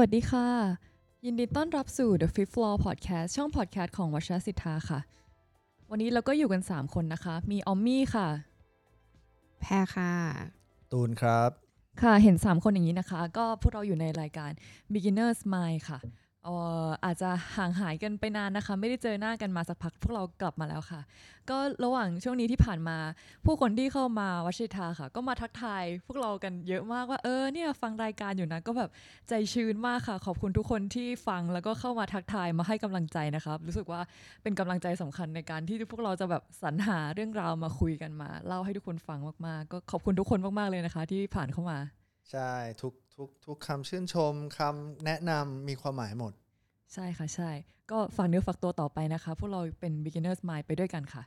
วัสดีค่ะ ยินดีต้อนรับสู่ The Fifth Floor Podcast ช่อง podcast ของวชรศิทธาค่ะ วันนี้เราก็อยู่กัน 3 คนนะคะ มีออมมี่ค่ะ แพรค่ะ ตูนครับ ค่ะเห็น 3 คนอย่างนี้นะคะ ก็พวกเราอยู่ในรายการ Beginner's Mind ค่ะ เอ่ออาจจะห่างหายกันไปนานนะคะ ไม่ได้เจอหน้ากันมาสักพักพวกเรากลับมาแล้วค่ะ ก็ระหว่างช่วงนี้ที่ผ่านมา ผู้คนที่เข้ามาวัชิทาค่ะ ก็มาทักทายพวกเรากันเยอะมากว่าเออเนี่ยฟังรายการอยู่นะก็แบบใจชื้นมากค่ะ ขอบคุณทุกคนที่ฟังแล้วก็เข้ามาทักทายมาให้กำลังใจนะคะรู้สึกว่าเป็นกำลังใจสำคัญในการที่พวกเราจะแบบสรรหาเรื่องราวมาคุยกันมา เล่าให้ทุกคนฟังมากๆ ก็ขอบคุณทุกคนมากๆเลยนะคะ ที่ผ่านเข้ามา ใช่ทุก ทุกทุกคำชื่นชมคำแนะนำมีความหมายหมด ใช่ค่ะใช่ ก็ฝากเนื้อฝากตัวต่อไปนะคะ พวกเราเป็น beginners mind ไปด้วยกันค่ะ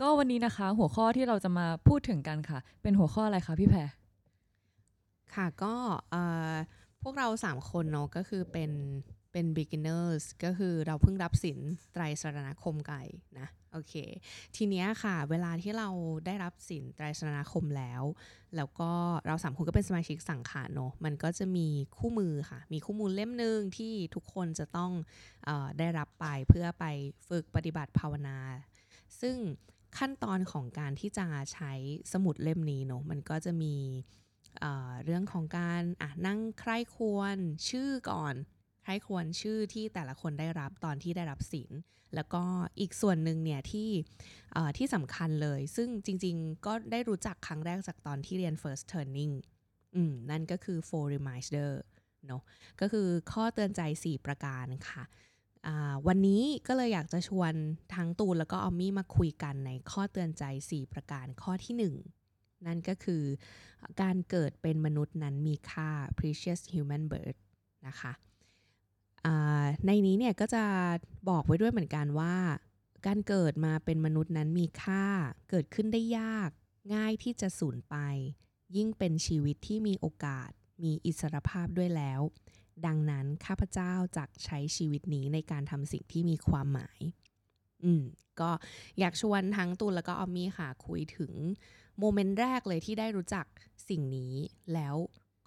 ก็วันนี้นะคะ หัวข้อที่เราจะมาพูดถึงกันค่ะ เป็นหัวข้ออะไรคะพี่แพรค่ะก็เอ่อพวกเราสามคนเนาะก็คือเป็น เป็น beginners ก็คือเราเพิ่งรับสินไตรสรณคมไก่นะโอเค ทีเนี้ยค่ะ เวลาที่เราได้รับสินไตรสรณคมแล้ว แล้วก็เราสามคนก็เป็นสมาชิกสังขารเนาะมันก็จะมีคู่มือค่ะ มีคู่มือเล่มหนึ่งที่ทุกคนจะต้องออได้รับไปเพื่อไปฝึกปฏิบัติภาวนา ซึ่งขั้นตอนของการที่จะใช้สมุดเล่มนี้เนาะมันก็จะมีเอ่อเรื่องของการนั่งใคร่ควรชื่อก่อน ใครควรชื่อที่แต่ละคนได้รับตอนที่ได้รับสิน แล้วก็อีกส่วนหนึ่งเนี่ยที่ที่สำคัญเลย ซึ่งจริงๆ ก็ได้รู้จักครั้งแรกจากตอนที่เรียน first turning อืมนั่นก็คือ four reminder เนาะก็คือข้อเตือนใจ 4 ประการค่ะวันนี้ก็เลยอยากจะชวนทั้งตูนแล้วก็ออมมี่มาคุยกันในข้อเตือนใจ 4 ประการข้อที่ 1 นั่นก็คือการเกิดเป็นมนุษย์นั้นมีค่า precious human birth นะคะ ในนี้เนี่ยก็จะบอกไว้ด้วยเหมือนกันว่า การเกิดมาเป็นมนุษย์นั้นมีค่า เกิดขึ้นได้ยาก ง่ายที่จะสูญไป ยิ่งเป็นชีวิตที่มีโอกาส มีอิสรภาพด้วยแล้ว ดังนั้นข้าพเจ้าจักใช้ชีวิตนี้ในการทำสิ่งที่มีความหมาย อืม ก็อยากชวนทั้งตูนแล้วก็ออมมี่ค่ะคุยถึงโมเมนต์แรกเลยที่ได้รู้จักสิ่งนี้ แล้ว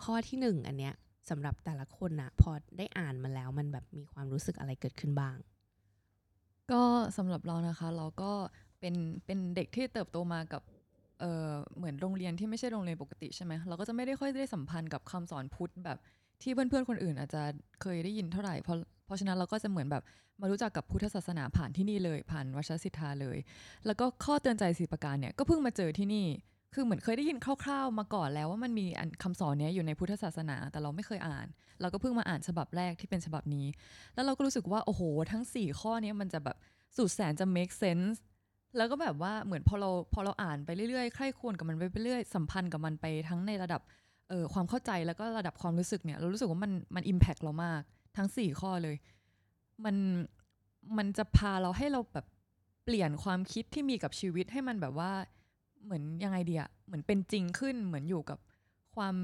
ข้อที่หนึ่งอันเนี้ย สำหรับแต่ละคนนะพอได้อ่านมาแล้วมันแบบมีความรู้สึกอะไรเกิดขึ้นบ้าง ก็สำหรับเรานะคะ เราก็เป็นเป็นเด็กที่เติบโตมากับเออเหมือนโรงเรียนที่ไม่ใช่โรงเรียนปกติใช่ไหมเราก็จะไม่ได้ค่อยได้สัมพันธ์กับคำสอนพุทธแบบที่เพื่อนๆคนอื่น อาจจะเคยได้ยินเท่าไหร่เพราะเพราะฉะนั้นเราก็จะเหมือนแบบมารู้จักกับพุทธศาสนาผ่านที่นี่เลย ผ่านวัชรศิทธาเลย แล้วก็ข้อเตือนใจสีประการเนี่ยก็เพิ่งมาเจอที่นี่ คือเหมือนเคยได้ยินคร่าวๆมาก่อนแล้วว่ามันมีอันคำสอนนี้อยู่ในพุทธศาสนา แต่เราไม่เคยอ่าน เราก็เพิ่งมาอ่านฉบับแรกที่เป็นฉบับนี้ แล้วเราก็รู้สึกว่า โอ้โห ทั้ง 4 ข้อนี้มันจะแบบสุดแสนจะ make sense แล้วก็แบบว่าเหมือนพอเราพอเราอ่านไปเรื่อยๆใคร่ควรกับมันไปเรื่อยๆสัมพันธ์กับมันไปทั้งในระดับเอ่อความเข้าใจแล้วก็ระดับความรู้สึกเนี่ย เรารู้สึกว่ามันมัน impact เรามาก ทั้ง 4 ข้อเลย มันมันจะพาเราให้เราแบบเปลี่ยนความคิดที่มีกับชีวิตให้มันแบบว่า เหมือนยังไงดีอะเหมือนเป็นจริงขึ้นเหมือนอยู่กับความ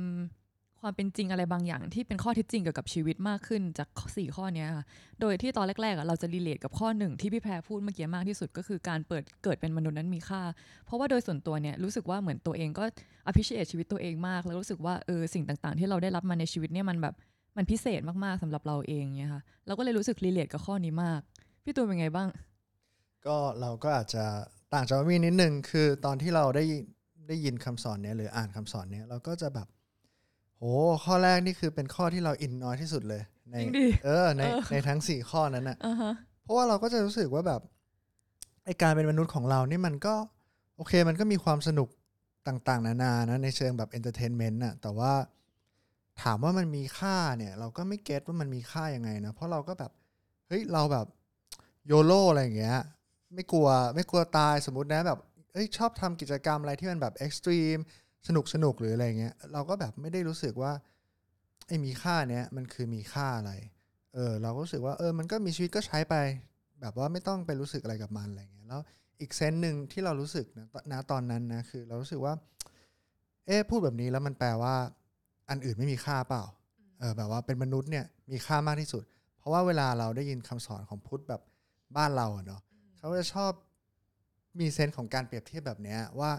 ความเป็นจริงอะไรบางอย่าง ที่เป็นข้อเท็จจริงเกี่ยวกับชีวิตมากขึ้นจากสี่ข้อเนี้ค่ะโดยที่ตอนแรกๆอะเราจะรีเลทกับข้อหนึ่งที่พี่แพรพูดเมื่อกี้มากที่สุดก็คือการเปิดเกิดเป็นมนุษย์นั้นมีค่า เพราะว่าโดยส่วนตัวเนี่ยรู้สึกว่าเหมือนตัวเองก็ appreciate ชีวิตตัวเองมาก แล้วรู้สึกว่าเออสิ่งต่างๆ ที่เราได้รับมาในชีวิตเนี่ยมันแบบมันพิเศษมากๆสำหรับเราเองเนี่ยค่ะเราก็เลยรู้สึกรีเลทกับข้อนี้มาก พี่ตูนเป็นไงบ้าง ก็เราก็อาจจะ ต่างจากมีนิดนึงคือตอนที่เราได้ได้ยินคำสอนเนี้ยหรืออ่านคำสอนเนี้ยเราก็จะแบบโหข้อแรกนี่คือเป็นข้อที่เราอินน้อยที่สุดเลย ในจริงดิเออในเออในทั้งสี่ข้อนั้นน่ะอ่าฮะเพราะว่าเราก็จะรู้สึกว่าแบบไอการเป็นมนุษย์ของเรานี่มันก็ โอเคมันก็มีความสนุกต่างๆ นานานะในเชิงแบบ entertainment น่ะแต่ว่าถามว่ามันมีค่าเนี่ย เราก็ไม่ get ว่ามันมีค่ายังไงนะ เพราะเราก็แบบ เฮ้ย เราแบบโยโ o อะไรอย่างเงี้ย ไม่กลัวไม่กลัวตายสมมตินะแบบเอ้ยชอบทำกิจกรรมอะไรที่มันแบบ extreme สนุกสนุกหรืออะไรเงี้ยเราก็แบบไม่ได้รู้สึกว่าไอ้มีค่าเนี้ยมันคือมีค่าอะไร เออเราก็รู้สึกว่าเออมันก็มีชีวิตก็ใช้ไป แบบว่าไม่ต้องไปรู้สึกอะไรกับมันอะไรเงี้ยแล้วอีกเซนส์หนึ่งที่เรารู้สึกนะตณตอนนั้นนะคือ เรารู้สึกว่า เอ๊ะพูดแบบนี้แล้วมันแปลว่า อันอื่นไม่มีค่าเปล่าเออแบบว่าเป็นมนุษย์เนี่ยมีค่ามากที่สุด เพราะว่าเวลาเราได้ยินคำสอนของพุทธแบบบ้านเราอะเนาะ เขาจะชอบมีเซนส์ของการเปรียบเทียบแบบเนี้ยว่า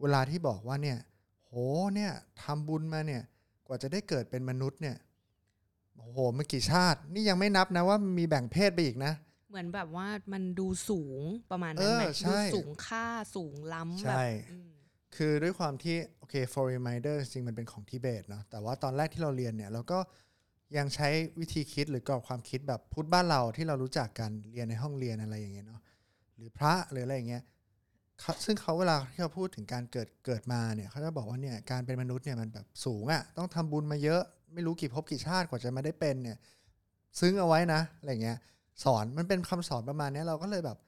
เวลาที่บอกว่าเนี่ย โหเนี่ยทำบุญมาเนี่ย กว่าจะได้เกิดเป็นมนุษย์เนี่ยโอ้โหมันกี่ชาติ นี่ยังไม่นับนะว่ามีแบ่งเพศไปอีกนะ เหมือนแบบว่ามันดูสูงประมาณนั้นไหมเออใช่ดูสูงค่าสูงล้ำแบบใช่อืมคือด้วยความที่ โอเค for reminder จริงๆมันเป็นของทิเบตเนาะแต่ว่าตอนแรกที่เราเรียนเนี่ย เราก็ ยังใช้วิธีคิดหรือกรอบความคิดแบบพุทธบ้านเราที่เรารู้จักกันเรียนในห้องเรียนอะไรอย่างเงี้ยเนาะหรือพระหรืออะไรอย่างเงี้ยเขาซึ่งเขาเวลาที่เขาพูดถึงการเกิดเกิดมาเนี่ยเขาจะบอกว่าเนี่ยการเป็นมนุษย์เนี่ยมันแบบสูงอะ่ะต้องทำบุญมาเยอะไม่รู้กี่ภพกี่ชาติกว่าจะมาได้เป็นเนี่ยซึ้งเอาไว้นะอะไรเงี้ยสอนมันเป็นคำสอนประมาณเนี้ยเราก็เลยแบบ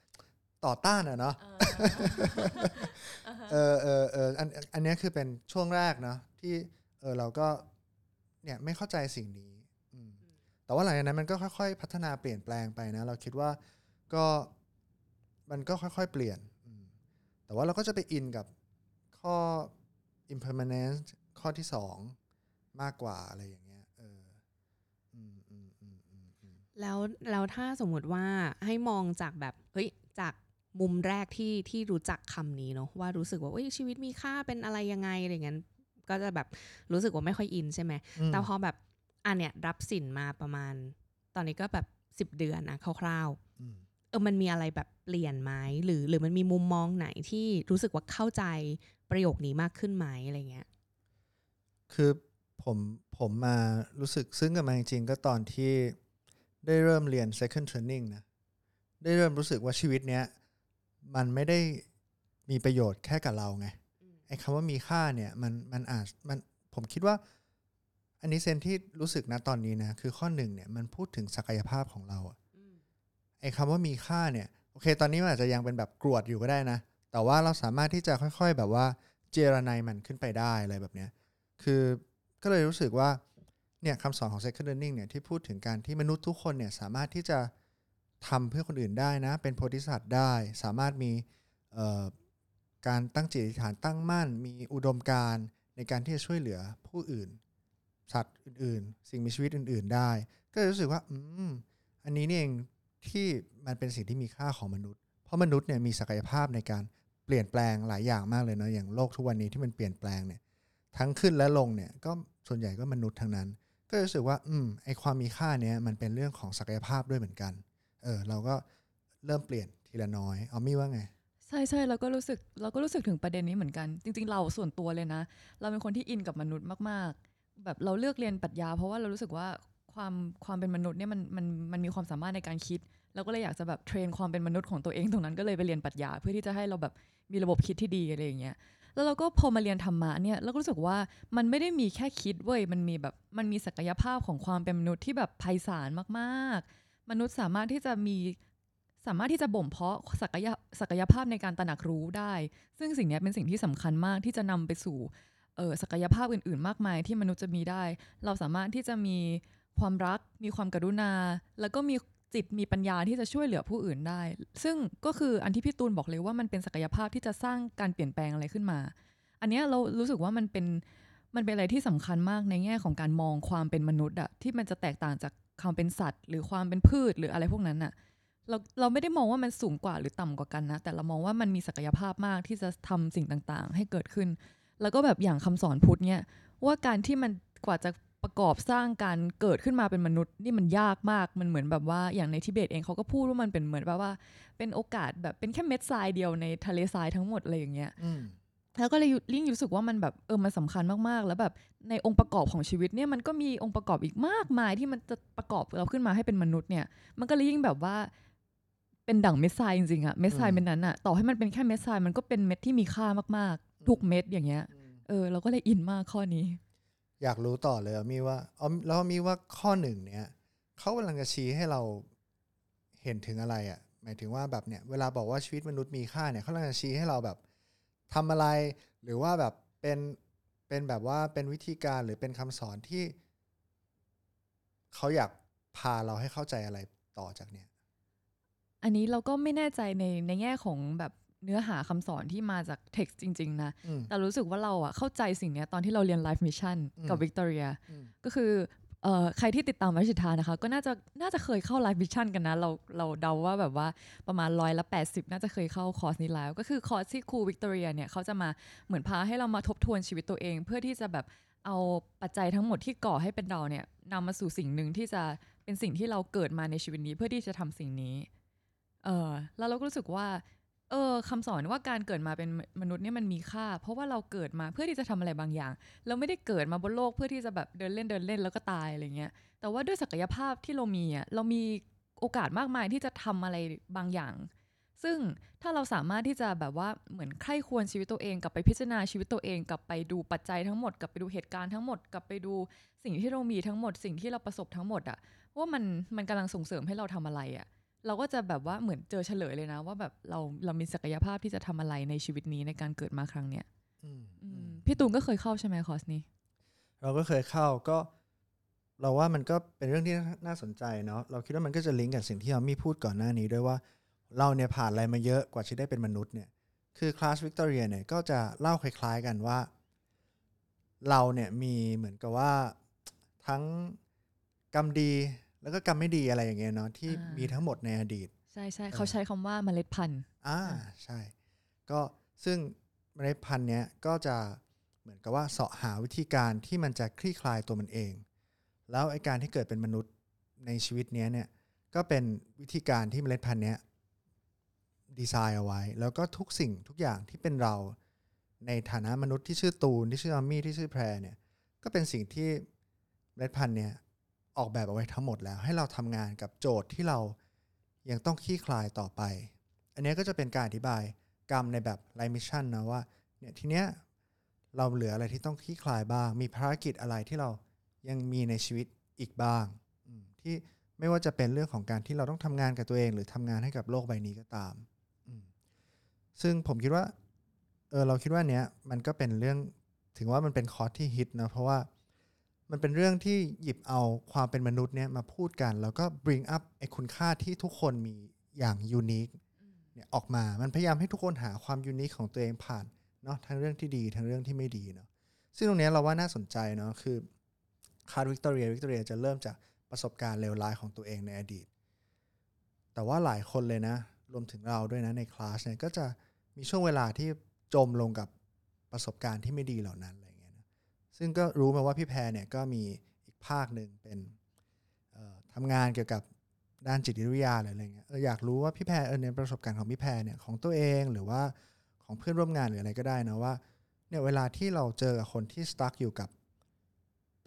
ต่อต้านอะเนาะเออเออเอออันอันเนี้ยคือเป็นช่วงแรกเนาะที่เออเราก็เนี่ยไม่เข้าใจสิ่งนี้อืม แต่ว่าหลังจากนั้นมันก็ค่อยๆ พัฒนาเปลี่ยนแปลงไปนะ เราคิดว่าก็มันก็ค่อยๆ เปลี่ยนอืมแต่ว่าเราก็จะไปอินกับข้อ impermanence ข้อที่สองมากกว่าอะไรอย่างเงี้ยเอออืมอืมอืมอืมอืมแล้วแล้วถ้าสมมุติว่าให้มองจากแบบเฮ้ยจากมุมแรกที่ที่รู้จักคำนี้เนาะว่ารู้สึกว่าเอ้ยชีวิตมีค่าเป็นอะไรยังไงอะไรเงี้ยก็จะแบบรู้สึกว่าไม่ค่อยอินใช่ไหมอืมแต่พอแบบ อันเนี้ยรับสินมาประมาณ ตอนนี้ก็แบบสิบเดือนนะคร่าวอืมๆเออมันมีอะไรแบบเปลี่ยนไหมหรือ หรือมันมีมุมมองไหนที่รู้สึกว่าเข้าใจประโยคนี้มากขึ้นไหมอะไรเงี้ย คือผมผมมารู้สึกซึ้งกับมันจริงๆ ก็ตอนที่ได้เริ่มเรียน second training นะ ได้เริ่มรู้สึกว่าชีวิตเนี้ย มันไม่ได้มีประโยชน์แค่กับเราไงไอ้คำว่ามีค่าเนี่ย มันมันอาจมันผมคิดว่า อันนี้เซนที่รู้สึกนะตอนนี้นะคือข้อหนึ่งเนี่ยมันพูดถึงศักยภาพของเราอะไอ้คำว่ามีค่าเนี่ยโอเค ตอนนี้มันอาจจะยังเป็นแบบกรวดอยู่ก็ได้นะ แต่ว่าเราสามารถที่จะค่อยๆ แบบว่าเจรนายมันขึ้นไปได้อะไรแบบเนี้ยคือก็เลยรู้สึกว่าเนี่ยคำสอนของ second learning เนี่ยที่พูดถึงการที่มนุษย์ทุกคนเนี่ยสามารถที่จะทำเพื่อคนอื่นได้นะ เป็นโพธิสัตว์ได้ สามารถมีเอ่อการตั้งจิตอธิษฐานตั้งมั่น มีอุดมการณ์ในการที่จะช่วยเหลือผู้อื่น สัตว์อื่นๆ สิ่งมีชีวิตอื่น ๆ ได้ ก็รู้สึกว่า อืม อันนี้นี่เองที่มันเป็นสิ่งที่มีค่าของมนุษย์ เพราะมนุษย์เนี่ยมีศักยภาพในการเปลี่ยนแปลงหลายอย่างมากเลยเนาะอย่างโลกทุกวันนี้ที่มันเปลี่ยนแปลงเนี่ย ทั้งขึ้นและลงเนี่ยก็ส่วนใหญ่ก็มนุษย์ทั้งนั้น ก็รู้สึกว่า อืมไอความมีค่าเนี้ยมันเป็นเรื่องของศักยภาพด้วยเหมือนกัน เออ เราก็เริ่มเปลี่ยนทีละน้อยเอามี่ว่าไงใช่ใช่เราก็รู้สึกเราก็รู้สึกถึงประเด็นนี้เหมือนกัน จริง ๆ เราส่วนตัวเลยนะ เราเป็นคนที่อินกับมนุษย์มากๆ แบบเราเลือกเรียนปรัชญา เพราะว่าเรารู้สึกว่าความความเป็นมนุษย์เนี่ยมันมันมันมีความสามารถในการคิดเราก็เลยอยากจะแบบเทรนความเป็นมนุษย์ของตัวเองตรงนั้นก็เลยไปเรียนปรัชญาเพื่อที่จะให้เราแบบมีระบบคิดที่ดีอะไรอย่างเงี้ยแล้วเราก็พอมาเรียนธรรมะเนี่ยเราก็รู้สึกว่ามันไม่ได้มีแค่คิดเว้ยมันมีแบบมันมีศักยภาพของความเป็นมนุษย์ที่แบบไพศาลมาก ๆ มนุษย์สามารถที่จะมีสามารถที่จะบ่มเพาะศักยศักยภาพในการตระหนักรู้ได้ ซึ่งสิ่งเนี้ยเป็นสิ่งที่สำคัญมากที่จะนำไปสู่ อ่อศักยภาพอื่น ๆ มากมายที่มนุษย์จะมีได้ เราสามารถที่จะมีความรัก มีความกรุณา แล้วก็มีจิตมีปัญญาที่จะช่วยเหลือผู้อื่นได้ ซึ่งก็คืออันที่พี่ตูนบอกเลยว่ามันเป็นศักยภาพที่จะสร้างการเปลี่ยนแปลงอะไรขึ้นมา อันนี้เรารู้สึกว่ามันเป็นมันเป็นอะไรที่สำคัญมากในแง่ของการมองความเป็นมนุษย์อะที่มันจะแตกต่างจากความเป็นสัตว์ หรือความเป็นพืชหรืออะไรพวกนั้นอะเราเราไม่ได้มองว่ามันสูงกว่าหรือต่ำกว่ากันนะ แต่เรามองว่ามันมีศักยภาพมากที่จะทำสิ่งต่างๆ ให้เกิดขึ้น แล้วก็แบบอย่างคำสอนพุทธเนี่ยว่าการที่มันกว่าจะประกอบสร้างการเกิดขึ้นมาเป็นมนุษย์นี่มันยากมากมันเหมือนแบบว่าอย่างในทิเบตเองเขาก็พูดว่ามันเป็นเหมือนแบบว่า เป็นโอกาสแบบเป็นแค่เม็ดทรายเดียวในทะเลทรายทั้งหมดอะไรอย่างเงี้ยแล้วก็เลยยิ่งรู้สึกว่ามันแบบเออมันสำคัญมากๆ แล้วแบบในองค์ประกอบของชีวิตเนี่ยมันก็มีองค์ประกอบอีกมากมายที่มันจะประกอบเราขึ้นมาให้เป็นมนุษย์เนี่ย มันก็เลยยิ่งแบบว่าเป็นดั่งเม็ดทรายจริงๆอะเม็ดทรายเป็นนั้นอะต่อให้มันเป็นแค่เม็ดทรายมันก็เป็นเม็ดที่มีค่ามากๆ ทุกเม็ดอย่างเงี้ย เออ เราก็เลยอินมากข้อนี้ อยากรู้ต่อเลยอะมีว่าอ๋อแล้วมีว่าข้อหนึ่งเนี่ยเขากำลังจะชี้ให้เราเห็นถึงอะไรอะ่ะ หมายถึงว่าแบบเนี่ยเวลาบอกว่าชีวิตมนุษย์มีค่าเนี่ยเขากำลังจะชี้ให้เราแบบทำอะไร หรือว่าแบบเป็นเป็นแบบว่าเป็นวิธีการหรือเป็นคำสอนที่เขาอยากพาเราให้เข้าใจอะไรต่อจากเนี่ยอันนี้เราก็ไม่แน่ใจในในแง่ของแบบ เนื้อหาคำสอนที่มาจากเท็กซ์จริง ๆ นะอืมแต่รู้สึกว่าเราอะเข้าใจสิ่งเนี้ยตอนที่เราเรียน Life Mission กับอืมวิกตอเรียอืมก็คือเอ่อใครที่ติดตามวัชรสิทธานะคะ ก็น่าจะน่าจะเคยเข้า Life Mission กันนะ เราเราเดาว่าแบบว่าประมาณร้อยละ 80 น่าจะเคยเข้าคอร์สนี้แล้ว ก็คือคอร์สที่ครูวิกตอเรียเนี่ยเขาจะมาเหมือนพาให้เรามาทบทวนชีวิตตัวเอง เพื่อที่จะแบบเอาปัจจัยทั้งหมดที่ก่อให้เป็นเราเนี่ยนำมาสู่สิ่งหนึ่งที่จะเป็นสิ่งที่เราเกิดมาในชีวิตนี้ เพื่อที่จะทำสิ่งนี้เออแล้วเราก็รู้สึกว่า เออคำสอนว่าการเกิดมาเป็นมนุษย์เนี่ยมันมีค่า เพราะว่าเราเกิดมาเพื่อที่จะทำอะไรบางอย่าง เราไม่ได้เกิดมาบนโลกเพื่อที่จะแบบเดินเล่นเดินเล่นแล้วก็ตายอะไรเงี้ยแต่ว่าด้วยศักยภาพที่เรามีอะเรามีโอกาสมากมายที่จะทำอะไรบางอย่าง ซึ่งถ้าเราสามารถที่จะแบบว่าเหมือนใคร่ควรชีวิตตัวเองกลับไปพิจารณาชีวิตตัวเองกลับไปดูปัจจัยทั้งหมดกลับไปดูเหตุการณ์ทั้งหมดกลับไปดูสิ่งที่เรามีทั้งหมด สิ่งที่เราประสบทั้งหมดอะว่ามันมันกำลังส่งเสริมให้เราทำอะไรอะ เราก็จะแบบว่าเหมือนเจอเฉลยเลยนะ ว่าแบบเราเรามีศักยภาพที่จะทำอะไรในชีวิตนี้ในการเกิดมาครั้งเนี้ยอืมอือืมมพี่ตูนก็เคยเข้าใช่ไหมคอร์สนี้ เราก็เคยเข้าก็ เราว่ามันก็เป็นเรื่องที่น่าสนใจเนาะเราคิดว่ามันก็จะลิงก์กับสิ่งที่เรามีพูดก่อนหน้านี้ด้วยว่า เราเนี่ยผ่านอะไรมาเยอะกว่าที่ได้เป็นมนุษย์เนี่ยคือคลาสวิกตอเรียเนี่ยก็จะเล่าคล้าย ๆกันว่า เราเนี่ยมีเหมือนกับว่าทั้งกรรมดี แล้วก็กรรมไม่ดีอะไรอย่างเงี้ยเนาะที่อ่ามีมีทั้งหมดในอดีต ใช่ใช่เออเขาใช้คำว่าเมล็ดพันธุ์อ่าอ่าใช่ ก็ซึ่งเมล็ดพันธุ์เนี้ยก็จะเหมือนกับว่าเสาะหาวิธีการที่มันจะคลี่คลายตัวมันเอง แล้วไอการที่เกิดเป็นมนุษย์ในชีวิตเนี้ยเนี่ยก็เป็นวิธีการที่เมล็ดพันธุ์เนี้ยดีไซน์เอาไว้ แล้วก็ทุกสิ่งทุกอย่างที่เป็นเราในฐานะมนุษย์ที่ชื่อตูนที่ชื่ออามี่ที่ชื่อแพรเนี่ยก็เป็นสิ่งที่เมล็ดพันธุ์เนี่ย ออกแบบเอาไว้ทั้งหมดแล้ว ให้เราทำงานกับโจทย์ที่เรายังต้องคลี่คลายต่อไป อันนี้ก็จะเป็นการอธิบายกรรมในแบบ Life Mission นะว่าเนี่ยทีเนี้ยเราเหลืออะไรที่ต้องคลี่คลายบ้าง มีภารกิจอะไรที่เรายังมีในชีวิตอีกบ้าง ที่ไม่ว่าจะเป็นเรื่องของการที่เราต้องทำงานกับตัวเอง หรือทำงานให้กับโลกใบนี้ก็ตาม ซึ่งผมคิดว่าเออเราคิดว่าเนี้ยมันก็เป็นเรื่องถึงว่ามันเป็นคอร์สที่ฮิตนะเพราะว่า มันเป็นเรื่องที่หยิบเอาความเป็นมนุษย์เนี่ยมาพูดกัน แล้วก็ bring up ไอ้คุณค่าที่ทุกคนมีอย่าง unique เนี่ยออกมา มันพยายามให้ทุกคนหาความ unique ของตัวเองผ่านเนาะทั้งเรื่องที่ดีทั้งเรื่องที่ไม่ดีเนาะซึ่งตรงนี้เราว่าน่าสนใจเนาะคือครูวิกตอเรียวิกตอเรียจะเริ่มจากประสบการณ์เลวร้ายของตัวเองในอดีต แต่ว่าหลายคนเลยนะ รวมถึงเราด้วยนะในคลาสเนี่ยก็จะมีช่วงเวลาที่จมลงกับประสบการณ์ที่ไม่ดีเหล่านั้นเงี้ย ซึ่งก็รู้มาว่าพี่แพรเนี่ยก็มีอีกภาคหนึ่งเป็นเอ่อทำงานเกี่ยวกับด้านจิตวิทยาหรือะไรเงี้ยเอออยากรู้ว่าพี่แพรเออในประสบการณ์ของพี่แพรเนี่ยของตัวเองหรือว่าของเพื่อนร่วมงานหรืออะไรก็ได้นะว่าเนี่ยเวลาที่เราเจอกับคนที่สตั๊กอยู่กับ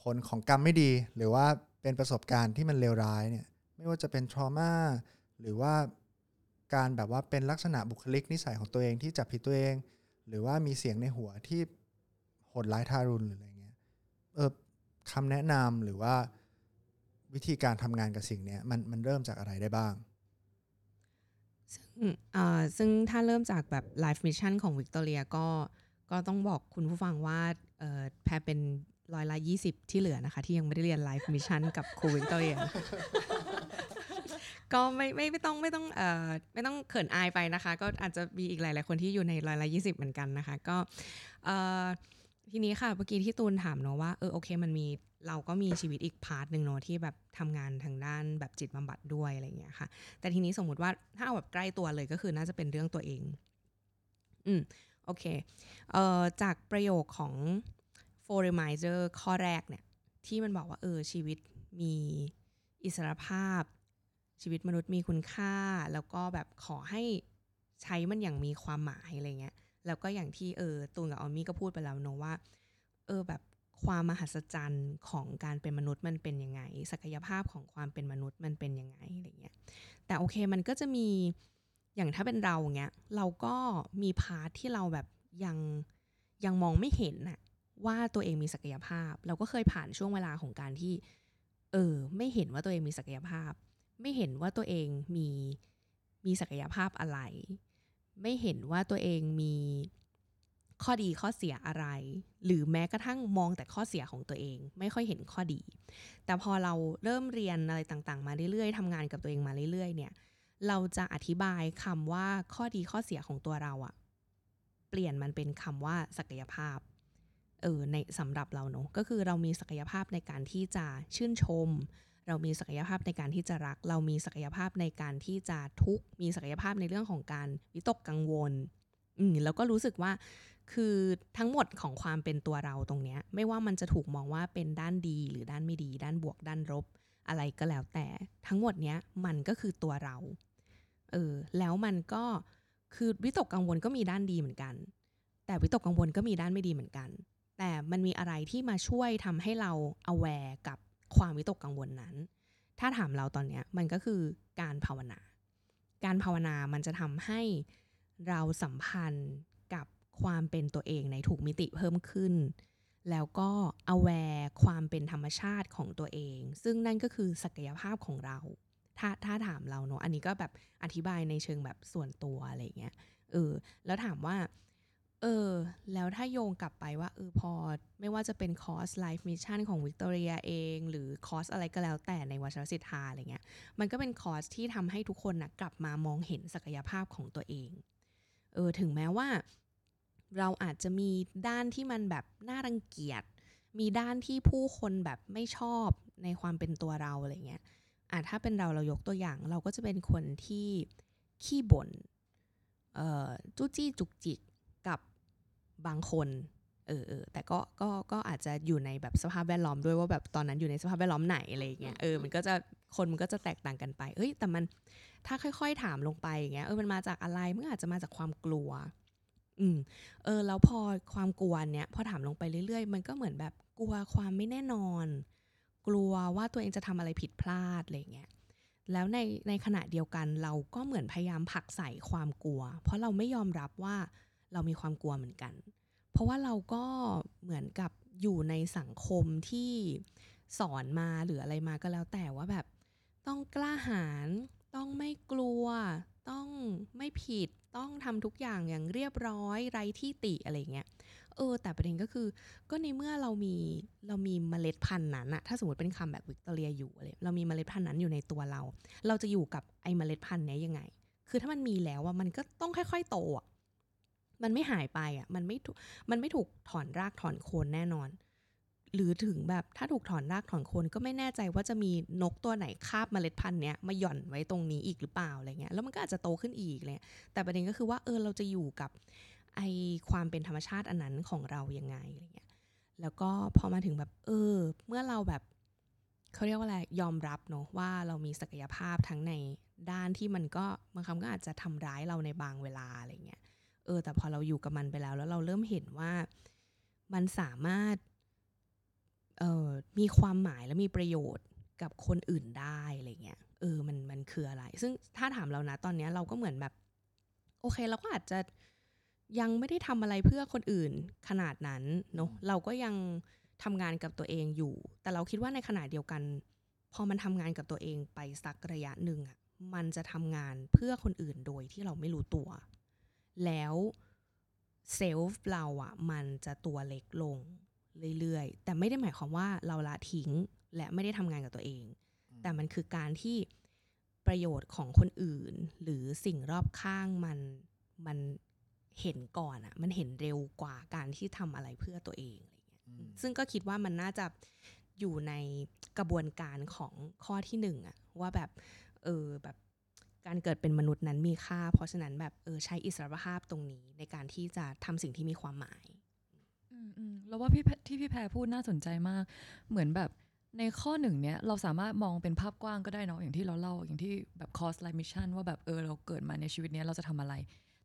ผลของกรรมไม่ดี หรือว่าเป็นประสบการณ์ที่มันเลวร้ายเนี่ยไม่ว่าจะเป็นทรมาหรือว่าการแบบว่าเป็นลักษณะบุคลิกนิสัยของตัวเองที่จับผิดตัวเอง หรือว่ามีเสียงในหัวที่โหดร้ายทารุณหรืออะไร คำแนะนำหรือว่าวิธีการทำงานกับสิ่งนี้มันมันเริ่มจากอะไรได้บ้างอืมอ่าซึ่งถ้าเริ่มจากแบบ Life Mission ของวิกตอเรียก็ก็ต้องบอกคุณผู้ฟังว่าเออแพรเป็นร้อยละยี่สิบที่เหลือนะคะ ที่ยังไม่ได้เรียน Life Mission กับครูวิกตอเรียก็ไม่ไม่ไม่ต้องไม่ต้องเอ่อไม่ต้องเขินอายไปนะคะ ก็อาจจะมีอีกหลาย ๆ คนที่อยู่ในร้อยละยี่สิบเหมือนกันนะคะ ก็เอ่อ ทีนี้ค่ะเมื่อกี้ที่ตูนถามเนอะว่าเออโอเค มันมีเราก็มีชีวิตอีก part หนึ่งเนอะที่แบบทำงานทางด้านแบบจิตบำบัดด้วยอะไรเงี้ยค่ะ แต่ทีนี้สมมุติว่าถ้าเอาแบบใกล้ตัวเลยก็คือน่าจะเป็นเรื่องตัวเอง อืมโอเคเอ่อจากประโยคของ for reminder ข้อแรกเนี่ย ที่มันบอกว่าเออชีวิตมีอิสรภาพ ชีวิตมนุษย์มีคุณค่า แล้วก็แบบขอให้ใช้มันอย่างมีความหมายอะไรเงี้ย แล้วก็อย่างที่เออตูนกับออมมี่ก็พูดไปแล้วเนอะว่า เออแบบความมหัศจรรย์ของการเป็นมนุษย์มันเป็นยังไง ศักยภาพของความเป็นมนุษย์มันเป็นยังไงอะไรเงี้ยแต่โอเคมันก็จะมีอย่างถ้าเป็นเราเงี้ยเราก็มีพาร์ทที่เราแบบยังยังมองไม่เห็นน่ะว่าตัวเองมีศักยภาพ เราก็เคยผ่านช่วงเวลาของการที่ เออ ไม่เห็นว่าตัวเองมีศักยภาพ ไม่เห็นว่าตัวเองมีมีศักยภาพอะไร ไม่เห็นว่าตัวเองมีข้อดีข้อเสียอะไร หรือแม้กระทั่งมองแต่ข้อเสียของตัวเอง ไม่ค่อยเห็นข้อดี แต่พอเราเริ่มเรียนอะไรต่างๆ มาเรื่อยๆทำงานกับตัวเองมาเรื่อยๆ เนี่ย เราจะอธิบายคำว่าข้อดีข้อเสียของตัวเราอะเปลี่ยนมันเป็นคำว่าศักยภาพเออในสำหรับเราเนอะก็คือเรามีศักยภาพในการที่จะชื่นชม เรามีศักยภาพในการที่จะรัก เรามีศักยภาพในการที่จะทุกข์มีศักยภาพในเรื่องของการวิตกกังวลอืมแล้วก็รู้สึกว่าคือทั้งหมดของความเป็นตัวเราตรงเนี้ย ไม่ว่ามันจะถูกมองว่าเป็นด้านดีหรือด้านไม่ดี ด้านบวกด้านลบอะไรก็แล้วแต่ ทั้งหมดเนี้ยมันก็คือตัวเราเออแล้วมันก็คือวิตกกังวลก็มีด้านดีเหมือนกัน แต่วิตกกังวลก็มีด้านไม่ดีเหมือนกัน แต่มันมีอะไรที่มาช่วยทำให้เรา aware กับ ความวิตกกังวลนั้น ถ้าถามเราตอนเนี้ยมันก็คือการภาวนา การภาวนามันจะทำให้เราสัมพันธ์กับความเป็นตัวเองในทุกมิติเพิ่มขึ้น แล้วก็ aware ความเป็นธรรมชาติของตัวเอง ซึ่งนั่นก็คือศักยภาพของเรา ถ้าถ้าถามเราเนอะอันนี้ก็แบบอธิบายในเชิงแบบส่วนตัวอะไรเงี้ยเออแล้วถามว่า เออ แล้วถ้าโยงกลับไปว่าเออพอ ไม่ว่าจะเป็นคอร์ส Life Mission ของวิกตอเรียเอง หรือคอร์สอะไรก็แล้วแต่ในวัชรสิทธาอะไรเงี้ย มันก็เป็นคอร์สที่ทำให้ทุกคนนะกลับมามองเห็นศักยภาพของตัวเอง เออ ถึงแม้ว่า เราอาจจะมีด้านที่มันแบบน่ารังเกียจ มีด้านที่ผู้คนแบบไม่ชอบในความเป็นตัวเราอะไรเงี้ยอะถ้าเป็นเราเรายกตัวอย่าง เราก็จะเป็นคนที่ขี้บน่น เอ่อจู้จี้จุกจิกกับ บางคนเออเออแต่ก็ก็ก็อาจจะอยู่ในแบบสภาพแวดล้อมด้วยว่าแบบตอนนั้นอยู่ในสภาพแวดล้อมไหนอะไรเงี้ยเออมันก็จะคนมันก็จะแตกต่างกันไป เอ้ยแต่มันถ้าค่อย ๆ ถามลงไปอย่างเงี้ยเออมันมาจากอะไรมันอาจจะมาจากความกลัว อืมเออแล้วพอความกลัวเนี้ยพอถามลงไปเรื่อยๆ มันก็เหมือนแบบกลัวความไม่แน่นอน กลัวว่าตัวเองจะทำอะไรผิดพลาดอะไรเงี้ยแล้วในในขณะเดียวกันเราก็เหมือนพยายามผลักใส่ความกลัว เพราะเราไม่ยอมรับว่า เรามีความกลัวเหมือนกัน เพราะว่าเราก็เหมือนกับอยู่ในสังคมที่สอนมาหรืออะไรมาก็แล้วแต่ว่าแบบ ต้องกล้าหาญต้องไม่กลัว ต้องไม่ผิดต้องทำทุกอย่างอย่างเรียบร้อยไร้ที่ติอะไรเงี้ยเออ แต่ประเด็นก็คือ ก็ในเมื่อเรามีเรามีเมล็ดพันธุ์นั้นอะถ้าสมมติเป็นคำแบบวิกตอเรียอยู่อะไรเรามีเมล็ดพันธุ์นั้นอยู่ในตัวเรา เราจะอยู่กับไอ้เมล็ดพันธุ์นี้ยยังไง คือถ้ามันมีแล้วอะมันก็ต้องค่อย ๆ โตอะ มันไม่หายไปอะมันไม่ถูกมันไม่ถูกถอนรากถอนโคนแน่นอน หรือถึงแบบถ้าถูกถอนรากถอนโคนก็ไม่แน่ใจว่าจะมีนกตัวไหนคาบเมล็ดพันธุ์เนี้ยมาหย่อนไว้ตรงนี้อีกหรือเปล่าอะไรเงี้ยแล้วมันก็อาจจะโตขึ้นอีกเลยแต่ประเด็นก็คือว่าเออเราจะอยู่กับไอความเป็นธรรมชาติอันนั้นของเรายังไงอะไรเงี้ยแล้วก็พอมาถึงแบบเออ เมื่อเราแบบเขาเรียกว่าอะไรยอมรับเนอะว่าเรามีศักยภาพทั้งในด้านที่มันก็บางครั้งก็อาจจะทำร้ายเราในบางเวลาอะไรเงี้ย เออ แต่พอเราอยู่กับมันไปแล้ว แล้วเราเริ่มเห็นว่ามันสามารถเออมีความหมายและมีประโยชน์กับคนอื่นได้อะไรเงี้ยเออมันมันคืออะไร ซึ่งถ้าถามเรานะตอนนี้เราก็เหมือนแบบ โอเคเราก็อาจจะยังไม่ได้ทำอะไรเพื่อคนอื่นขนาดนั้นเนาะเราก็ยังทำงานกับตัวเองอยู่ แต่เราคิดว่าในขณะเดียวกัน พอมันทำงานกับตัวเองไปสักระยะหนึ่งอะมันจะทำงานเพื่อคนอื่นโดยที่เราไม่รู้ตัว แล้วเซลฟ์เราอะ่ะมันจะตัวเล็กลงเรื่อยๆ แต่ไม่ได้หมายความว่าเราละทิ้งและไม่ได้ทำงานกับตัวเอง แต่มันคือการที่ประโยชน์ของคนอื่น หรือสิ่งรอบข้างมันมันเห็นก่อนอะ่ะมันเห็นเร็วกว่าการที่ทำอะไรเพื่อตัวเองอะไรเงี้ยอืมซึ่งก็คิดว่ามันน่าจะอยู่ในกระบวนการของข้อที่หนึ่งอะว่าแบบเออแบบ การเกิดเป็นมนุษย์นั้นมีค่า เพราะฉะนั้นแบบเออใช้อิสรภาพตรงนี้ในการที่จะทำสิ่งที่มีความหมายอืมอืมแล้วว่าพี่ที่พี่แพรพูดน่าสนใจมาก เหมือนแบบในข้อหนึ่งเนี้ยเราสามารถมองเป็นภาพกว้างก็ได้เนาะอย่างที่เราเล่าอย่างที่แบบ cost life mission ว่าแบบเออเราเกิดมาในชีวิตเนี้ยเราจะทำอะไร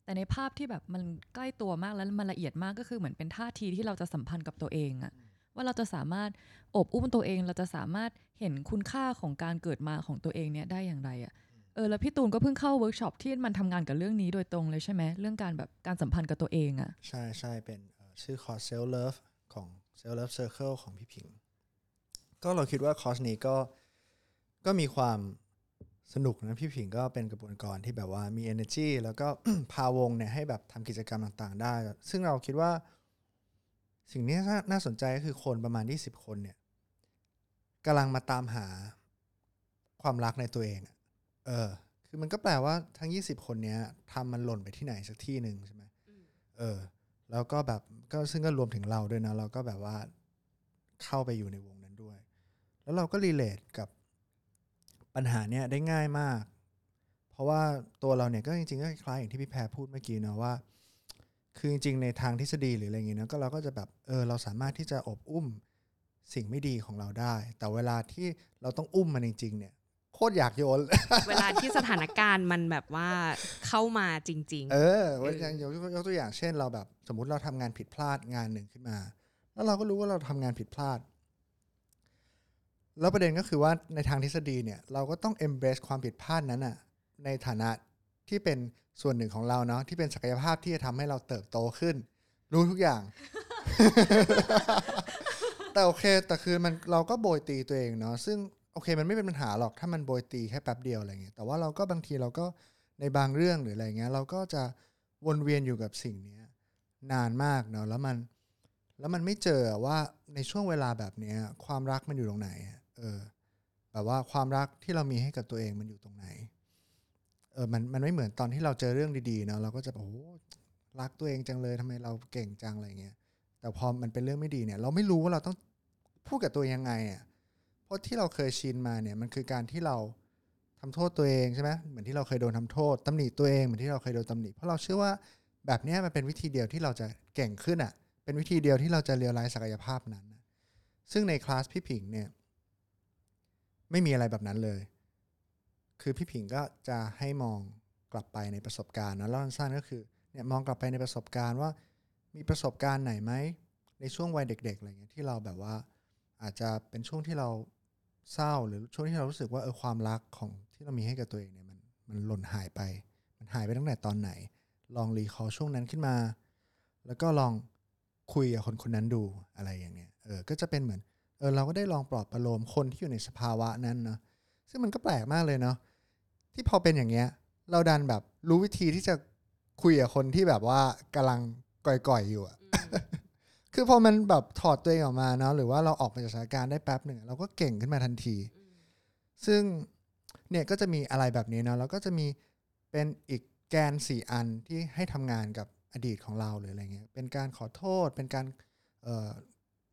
แต่ในภาพที่แบบมันใกล้ตัวมากแล้วมันละเอียดมากก็คือเหมือนเป็นท่าทีที่เราจะสัมพันธ์กับตัวเองอะว่าเราจะสามารถโอบอุ้มตัวเอง เราจะสามารถเห็นคุณค่าของการเกิดมาของตัวเองเนี่ยได้อย่างไรอะ เออแล้วพี่ตูนก็เพิ่งเข้าเวิร์กช็อปที่มันทำงานกับเรื่องนี้โดยตรงเลยใช่ไหมเรื่องการแบบการสัมพันธ์กับตัวเองอะใช่ใช่เป็นชื่อคอร์ส self love ของ self love circle ของพี่พิง ก็เราคิดว่าคอร์สนี้ก็ก็มีความสนุกนะพี่ผิงก็เป็นกระบวนการที่แบบว่ามี energy แล้วก็พาวงเนี่ยให้แบบทำกิจกรรมต่างๆ ได้ ซึ่งเราคิดว่า สิ่งนี้น่าน่าสนใจก็คือคนประมาณ 20 คนเนี่ยกำลังมาตามหาความรักในตัวเองอะ เออ คือมันก็แปลว่าทั้ง 20 คนเนี้ยทำมันหล่นไปที่ไหนสักที่หนึ่งใช่ไหมเออ แล้วก็แบบก็ซึ่งก็รวมถึงเราด้วยนะ เราก็แบบว่าเข้าไปอยู่ในวงนั้นด้วย แล้วเราก็รีเลทกับปัญหาเนี้ยได้ง่ายมาก เพราะว่าตัวเราเนี่ยก็จริงๆก็คล้ายอย่างที่พี่แพรพูดเมื่อกี้เนาะว่า คือจริงๆในทางทฤษฎีหรืออะไรอย่างเงี้ยนะก็เราก็จะแบบเออเราสามารถที่จะอบอุ้มสิ่งไม่ดีของเราได้ แต่เวลาที่เราต้องอุ้มมันจริงๆเนี่ยโคตรอยากโยน เวลาที่สถานการณ์มันแบบว่าเข้ามาจริงเออว่าอย่างยกยกตัวอย่างเช่นเราแบบ สมมุติเราทำงานผิดพลาดงานหนึ่งขึ้นมา แล้วเราก็รู้ว่าเราทำงานผิดพลาด แล้วประเด็นก็คือว่าในทางทฤษฎีเนี่ย เราก็ต้อง embrace ความผิดพลาดนั้นอะในฐานะที่เป็นส่วนหนึ่งของเราเนาะที่เป็นศักยภาพที่จะทำให้เราเติบโตขึ้น รู้ทุกอย่าง แต่โอเคแต่คือมันเราก็โบยตีตัวเองเนาะซึ่งโอเคมันไม่เป็นปัญหาหรอกถ้ามันโบยตีแค่แป๊บเดียวอะไรเงี้ยแต่ว่าเราก็บางทีเราก็ในบางเรื่องหรืออะไรเงี้ยเราก็จะวนเวียนอยู่กับสิ่งเนี้ยนานมากเนาะแล้วมันแล้วมันไม่เจอว่าในช่วงเวลาแบบเนี้ยความรักมันอยู่ตรงไหนเออแบบว่าความรักที่เรามีให้กับตัวเองมันอยู่ตรงไหนเออมันมันไม่เหมือนตอนที่เราเจอเรื่องดีๆเนาะเราก็จะแบบโอ้รักตัวเองจังเลยทำไมเราเก่งจังอะไรเงี้ยแต่พอมันเป็นเรื่องไม่ดีเนี่ย เราไม่รู้ว่าเราต้องพูดกับตัวยังไงอะ เพราะที่เราเคยชินมาเนี่ยมันคือการที่เราทำโทษตัวเองใช่ไหมเหมือนที่เราเคยโดนทำโทษตำหนิตัวเองเหมือนที่เราเคยโดนตำหนิเพราะเราเชื่อว่าแบบนี้มันเป็นวิธีเดียวที่เราจะเก่งขึ้นอะ เป็นวิธีเดียวที่เราจะเรียลไลซ์ศักยภาพนั้น ซึ่งในคลาสพี่ผิงเนี่ยไม่มีอะไรแบบนั้นเลย คือพี่ผิงก็จะให้มองกลับไปในประสบการณ์นะแล้วสั้นก็คือเนี่ยมองกลับไปในประสบการณ์ว่า มีประสบการณ์ไหนไหมในช่วงวัยเด็ก ๆอะไรเงี้ยที่เราแบบว่าอาจจะเป็นช่วงที่เรา เศร้าหรือช่วงที่เรารู้สึกว่าเออความรักของที่เรามีให้กับตัวเองเนี่ยมันมันหล่นหายไป มันหายไปตั้งแต่ตอนไหน ลองรีคอร์ช่วงนั้นขึ้นมา แล้วก็ลองคุยกับคนคนนั้นดูอะไรอย่างเงี้ยเออก็จะเป็นเหมือนเออเราก็ได้ลองปลอบประโลมคนที่อยู่ในสภาวะนั้นเนาะซึ่งมันก็แปลกมากเลยเนาะที่พอเป็นอย่างเงี้ย เราดันแบบรู้วิธีที่จะคุยกับคนที่แบบว่ากำลังก่อยๆอยู่อะ คือพอมันแบบถอดตัวเองออกมาเนาะหรือว่าเราออกมาจากสถานการณ์ได้แป๊บหนึ่งเราก็เก่งขึ้นมาทันที ซึ่งเนี่ยก็จะมีอะไรแบบนี้เนาะแล้วก็จะมีเป็นอีกแกนสี่อันที่ให้ทำงานกับอดีตของเราหรืออะไรเงี้ยเป็นการขอโทษ เป็นการเอ่อ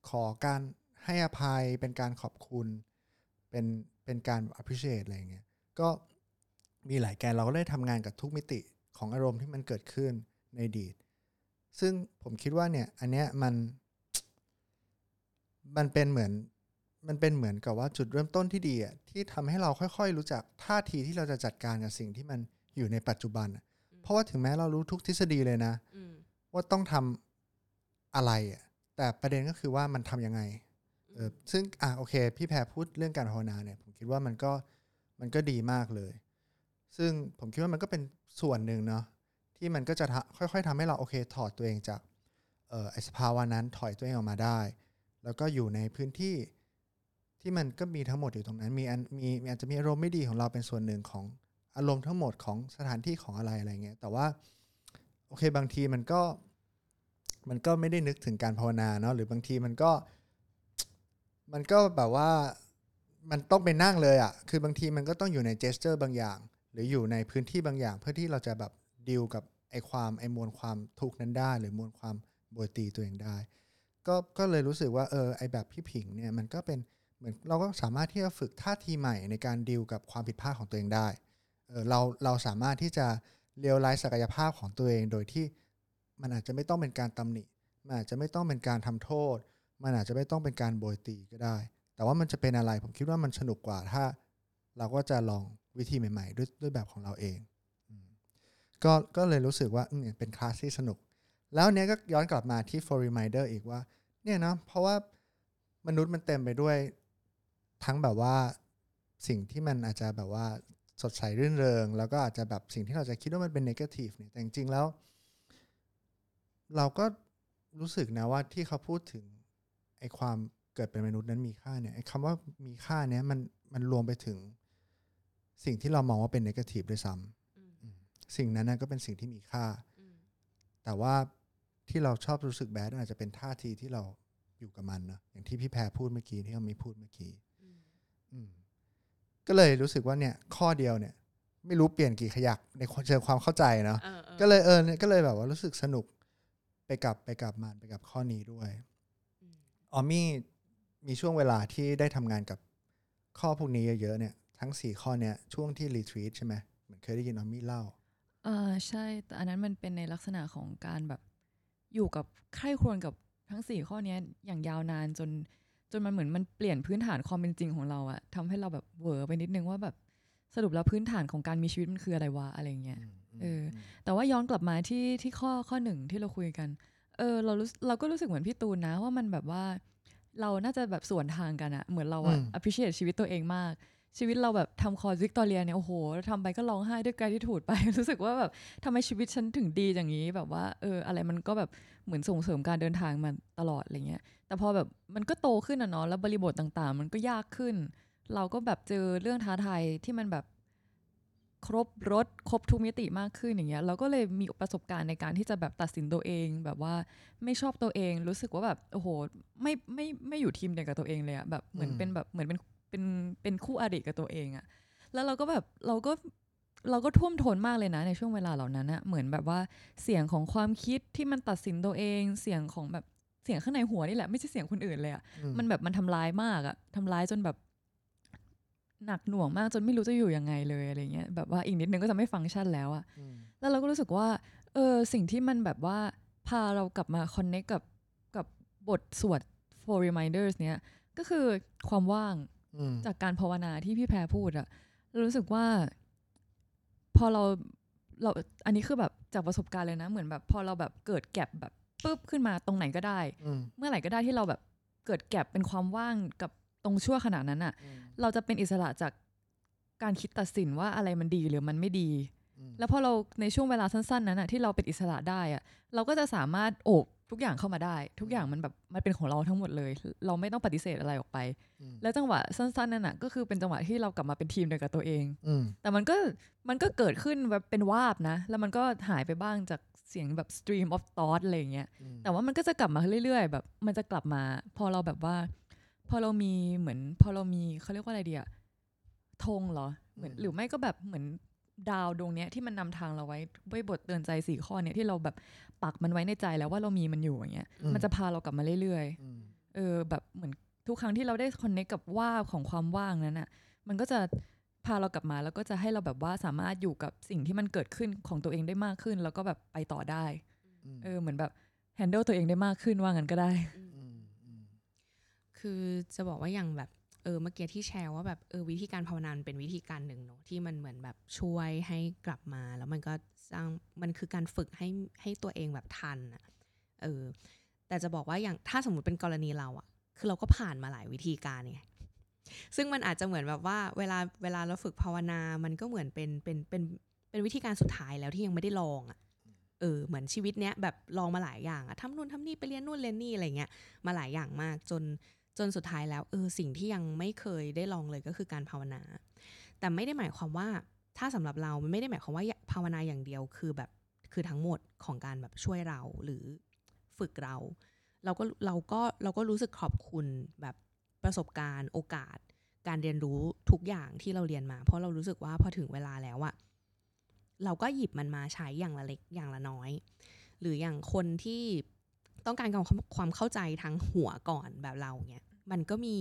ขอการให้อภัย เป็นการขอบคุณ เป็นเป็นการ appreciate อะไรเงี้ยก็มีหลายแกนเราก็ได้ทำงานกับทุกมิติของอารมณ์ที่มันเกิดขึ้นในอดีต ซึ่งผมคิดว่าเนี่ย อันเนี้ยมัน มันเป็นเหมือน มันเป็นเหมือนกับว่าจุดเริ่มต้นที่ดีอะที่ทำให้เราค่อย ๆ รู้จักท่าทีที่เราจะจัดการกับสิ่งที่มันอยู่ในปัจจุบันอะเพราะว่าถึงแม้เรารู้ทุกทฤษฎีเลยนะว่าต้องทำอะไรอะแต่ประเด็นก็คือว่ามันทำยังไงเออซึ่งอะโอเค พี่แพรพูดเรื่องการภาวนาเนี่ย ผมคิดว่ามันก็มันก็ดีมากเลย ซึ่งผมคิดว่ามันก็เป็นส่วนหนึ่งเนาะ ที่มันก็จะค่อย ๆทำให้เราโอเคถอดตัวเองจากเอ่อสภาวะนั้นถอยตัวเองออกมาได้ แล้วก็อยู่ในพื้นที่ที่มันก็มีทั้งหมดอยู่ตรงนั้น มีอันมีมีอาจจะมีอารมณ์ไม่ดีของเราเป็นส่วนหนึ่งของอารมณ์ทั้งหมดของสถานที่ของอะไรอะไรเงี้ย แต่ว่าโอเคบางทีมันก็มันก็ไม่ได้นึกถึงการภาวนาเนาะหรือบางทีมันก็ มันก็แบบว่ามันต้องไปนั่งเลยอะ่ะ คือบางทีมันก็ต้องอยู่ในเจสเจอร์บางอย่าง หรืออยู่ในพื้นที่บางอย่าง เพื่อที่เราจะแบบ ดีลกับไอความไอมวลความทุกข์นั้นได้ หรือมวลความโบยตีตัวเองได้ ก็ก็เลยรู้สึกว่าเออไอแบบพี่ผิงเนี่ยมันก็เป็นเหมือนเราก็สามารถที่จะฝึกท่าทีใหม่ในการดีลกับความผิดพลาดของตัวเองได้เออเราเราสามารถที่จะเรียลไลซ์ศักยภาพของตัวเอง โดยที่มันอาจจะไม่ต้องเป็นการตำหนิมันอาจจะไม่ต้องเป็นการทำโทษ มันอาจจะไม่ต้องเป็นการโบยตีก็ได้ แต่ว่ามันจะเป็นอะไรผมคิดว่ามันสนุกกว่าถ้า เราก็จะลองวิธีใหม่ ๆ ด้วยด้วยแบบของเราเอง ก็ก็เลยรู้สึกว่าเป็นคลาสที่สนุก แล้วเนี้ยก็ย้อนกลับมาที่ for reminder อีกว่า เนี่ยนะเพราะว่ามนุษย์มันเต็มไปด้วยทั้งแบบว่าสิ่งที่มันอาจจะแบบว่าสดใสรื่นเริง แล้วก็อาจจะแบบสิ่งที่เราจะคิดว่ามันเป็น negative เนี่ยแต่จริงๆแล้ว เราก็รู้สึกนะว่าที่เขาพูดถึงไอ้ความเกิดเป็นมนุษย์นั้นมีค่าเนี่ยไอ้คำว่ามีค่าเนี่ยมันมันรวมไปถึงสิ่งที่เรามองว่าเป็น negative ด้วยซ้ำ สิ่งนั้นนะก็เป็นสิ่งที่มีค่า แต่ว่าที่เราชอบรู้สึกแบดอาจจะเป็นท่าทีที่เราอยู่กับมันเนอะอย่างที่พี่แพรพูดเมื่อกี้ที่เขามีพูดเมื่อกี้อืมก็เลยรู้สึกว่าเนี่ย ข้อเดียวเนี่ย ไม่รู้เปลี่ยนกี่ขยักในเชิงความเข้าใจเนาะก็เลยเออเนี่ยก็เลยแบบว่ารู้สึกสนุกไปกับไปกับมันไปกับข้อนี้ด้วยออมมี่มีช่วงเวลาที่ได้ทำงานกับข้อพวกนี้เยอะๆเนี่ย ทั้งสี่ข้อเนี่ยช่วงที่รีทรีตใช่ไหมเหมือนเคยได้ยินออมมี่เล่า อ่าใช่แต่อันนั้นมันเป็นในลักษณะของการแบบอยู่กับใคร่ครวญกับทั้งสี่ข้อเนี้ยอย่างยาวนานจน จนมันเหมือนมันเปลี่ยนพื้นฐานความเป็นจริงของเราอะทำให้เราแบบเหวอไปนิดนึงว่าแบบสรุปแล้วพื้นฐานของการมีชีวิตมันคืออะไรวะอะไรเงี้ยเออ แต่ว่าย้อนกลับมาที่ที่ข้อข้อหนึ่งที่เราคุยกัน เออเรารู้เราก็รู้สึกเหมือนพี่ตูนนะว่ามันแบบว่า เราน่าจะแบบสวนทางกันอะเหมือนเราอะอืม appreciate ชีวิตตัวเองมาก ชีวิตเราแบบทำคอร์สวิกตอเรียเนี่ยโอ้โหทำไปก็ร้องไห้ด้วยกายที่ถูดไป รู้สึกว่าแบบทำไมชีวิตฉันถึงดีอย่างนี้แบบว่าเอออะไรมันก็แบบเหมือนส่งเสริมการเดินทางมาตลอดอะไรเงี้ยแต่พอแบบมันก็โตขึ้นอะเนาะแล้วบริบทต่างๆ มันก็ยากขึ้น เราก็แบบเจอเรื่องท้าทายที่มันแบบครบรถครบทุกมิติมากขึ้นอย่างเงี้ยเราก็เลยมีประสบการณ์ในการที่จะแบบตัดสินตัวเอง แบบว่าไม่ชอบตัวเองรู้สึกว่าแบบโอ้โหไม่ไม่ไม่อยู่ทีมเดียวกับตัวเองเลยอะแบบเหมือนเป็นแบบเหมือนเป็น เป็นเป็นคู่อริกับตัวเองอะแล้วเราก็แบบเราก็เราก็ท่วมท้นมากเลยนะในช่วงเวลาเหล่านั้นอะเหมือนแบบว่าเสียงของความคิดที่มันตัดสินตัวเอง เสียงของแบบเสียงข้างในหัวนี่แหละไม่ใช่เสียงคนอื่นเลยอะอืมันแบบมันทำร้ายมากอะทำร้ายจนแบบหนักหน่วงมากจนไม่รู้จะอยู่ยังไงเลยอะไรเงี้ยแบบว่าอีกนิดนึงก็จะไม่ฟังก์ชันแล้วอะอืมแล้วเราก็รู้สึกว่าเออสิ่งที่มันแบบว่าพาเรากลับมาคอนเน c t กับกับบทสวด for reminders เนี้ยก็คือความว่างอืม จากการภาวนาที่พี่แพรพูดอะเรารู้สึกว่า พอเราเราอันนี้คือแบบจากประสบการณ์เลยนะ เหมือนแบบ พอเราแบบเกิดแก็บแบบปุ๊บขึ้นมาตรงไหนก็ได้อืมเมื่อไหร่ก็ได้ที่เราแบบเกิดแก็บเป็นความว่างกับตรงชั่วขณะนั้นอะอืมเราจะเป็นอิสระจากการคิดตัดสินว่าอะไรมันดีหรือมันไม่ดีอืมแล้วพอเราในช่วงเวลาสั้นๆนั้นอะที่เราเป็นอิสระได้อะเราก็จะสามารถโอบ ทุกอย่างเข้ามาได้ ทุกอย่างมันแบบมันเป็นของเราทั้งหมดเลย เราไม่ต้องปฏิเสธอะไรออกไปอืมแล้วจังหวะสั้นๆนั่นอะก็คือเป็นจังหวะที่เรากลับมาเป็นทีมเดียวกับตัวเองอืมแต่มันก็มันก็เกิดขึ้นแบบเป็นวาบนะ แล้วมันก็หายไปบ้างจากเสียงแบบ stream of thought อะไรอย่างเงี้ยอืมแต่ว่ามันก็จะกลับมาเรื่อยๆ แบบ มันจะกลับมา พอเราแบบว่า พอเรามีเหมือน พอเรามีเขาเรียกว่าอะไรดีอะธงเหรอเหมือนหรือไม่ก็แบบเหมือน ดาวดวงเนี้ยที่มันนำทางเราไว้ด้วยบทเตือนใจสี่ข้อเนี้ยที่เราแบบปักมันไว้ในใจแล้วว่าเรามีมันอยู่อย่างเงี้ยอืมมันจะพาเรากลับมาเรื่อยอืมๆเออแบบเหมือนทุกครั้งที่เราได้คอนเนคกับว่าบของความว่างนั้นอะมันก็จะพาเรากลับมาแล้วก็จะให้เราแบบว่าสามารถอยู่กับสิ่งที่มันเกิดขึ้นของตัวเองได้มากขึ้น แล้วก็แบบไปต่อได้อืมเออเหมือนแบบ handle ตัวเองได้มากขึ้นว่างั้นก็ได้อืมอืมคือจะบอกว่าอย่างแบบ เออเมื่อกี้ที่แชร์ว่าแบบเออวิธีการภาวนามันเป็นวิธีการหนึ่งเนอะที่มันเหมือนแบบช่วยให้กลับมา แล้วมันก็สร้างมันคือการฝึกให้ให้ตัวเองแบบทันอะเออ แต่จะบอกว่าอย่างถ้าสมมติเป็นกรณีเราอะคือเราก็ผ่านมาหลายวิธีการไงซึ่งมันอาจจะเหมือนแบบว่าเวลาเวลาเราฝึกภาวนา มันก็เหมือนเป็นเป็นเป็นเป็นวิธีการสุดท้ายแล้วที่ยังไม่ได้ลองอะเออเหมือนชีวิตเนี้ยแบบลองมาหลายอย่างอะทำนู่นทำนี่ไปเรียนนู่นเรียนนี่อะไรเงี้ยมาหลายอย่างมากจน จนสุดท้ายแล้วเออสิ่งที่ยังไม่เคยได้ลองเลยก็คือการภาวนา แต่ไม่ได้หมายความว่าถ้าสำหรับเรามันไม่ได้หมายความว่าภาวนาอย่างเดียวคือแบบคือทั้งหมดของการแบบช่วยเราหรือฝึกเรา เราก็เราก็เราก็รู้สึกขอบคุณแบบประสบการณ์โอกาส การเรียนรู้ทุกอย่างที่เราเรียนมา เพราะเรารู้สึกว่าพอถึงเวลาแล้วอะเราก็หยิบมันมาใช้อย่างละเล็กอย่างละน้อย หรืออย่างคนที่ต้องการความความเข้าใจทางหัวก่อนแบบเราเนี่ย มันก็มี